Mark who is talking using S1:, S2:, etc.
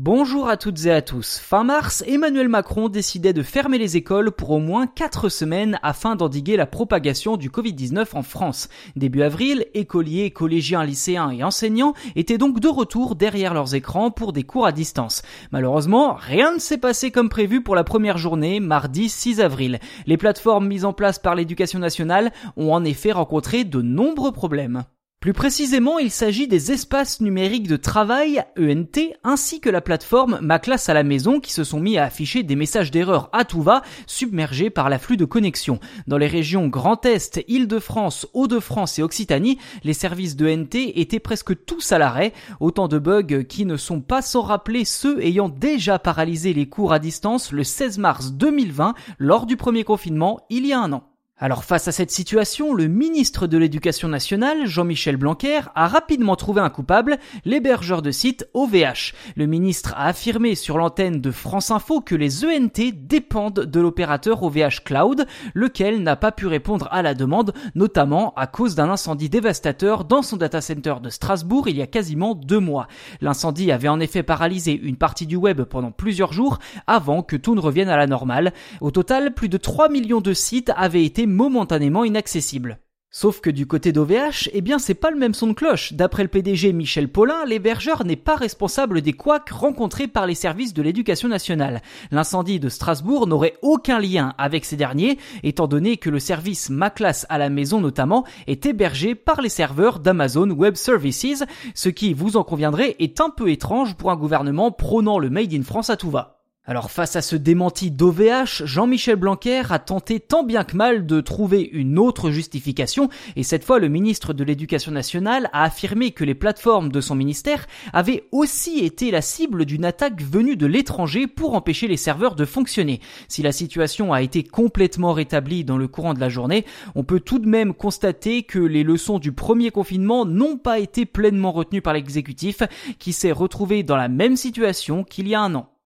S1: Bonjour à toutes et à tous. Fin mars, Emmanuel Macron décidait de fermer les écoles pour au moins 4 semaines afin d'endiguer la propagation du Covid-19 en France. Début avril, écoliers, collégiens, lycéens et enseignants étaient donc de retour derrière leurs écrans pour des cours à distance. Malheureusement, rien ne s'est passé comme prévu pour la première journée, mardi 6 avril. Les plateformes mises en place par l'éducation nationale ont en effet rencontré de nombreux problèmes. Plus précisément, il s'agit des espaces numériques de travail, ENT, ainsi que la plateforme Ma classe à la maison qui se sont mis à afficher des messages d'erreur à tout va, submergés par l'afflux de connexions. Dans les régions Grand Est, Île-de-France, Hauts-de-France et Occitanie, les services d'ENT étaient presque tous à l'arrêt, autant de bugs qui ne sont pas sans rappeler ceux ayant déjà paralysé les cours à distance le 16 mars 2020 lors du premier confinement il y a un an. Alors face à cette situation, le ministre de l'Éducation nationale, Jean-Michel Blanquer, a rapidement trouvé un coupable, l'hébergeur de site OVH. Le ministre a affirmé sur l'antenne de France Info que les ENT dépendent de l'opérateur OVH Cloud, lequel n'a pas pu répondre à la demande, notamment à cause d'un incendie dévastateur dans son data center de Strasbourg il y a quasiment deux mois. L'incendie avait en effet paralysé une partie du web pendant plusieurs jours avant que tout ne revienne à la normale. Au total, plus de 3 millions de sites avaient été momentanément inaccessible. Sauf que du côté d'OVH, eh bien c'est pas le même son de cloche. D'après le PDG Michel Paulin, l'hébergeur n'est pas responsable des couacs rencontrés par les services de l'éducation nationale. L'incendie de Strasbourg n'aurait aucun lien avec ces derniers, étant donné que le service Ma classe à la maison notamment est hébergé par les serveurs d'Amazon Web Services, ce qui, vous en conviendrez, est un peu étrange pour un gouvernement prônant le Made in France à tout va. Alors face à ce démenti d'OVH, Jean-Michel Blanquer a tenté tant bien que mal de trouver une autre justification et cette fois le ministre de l'Éducation nationale a affirmé que les plateformes de son ministère avaient aussi été la cible d'une attaque venue de l'étranger pour empêcher les serveurs de fonctionner. Si la situation a été complètement rétablie dans le courant de la journée, on peut tout de même constater que les leçons du premier confinement n'ont pas été pleinement retenues par l'exécutif qui s'est retrouvé dans la même situation qu'il y a un an.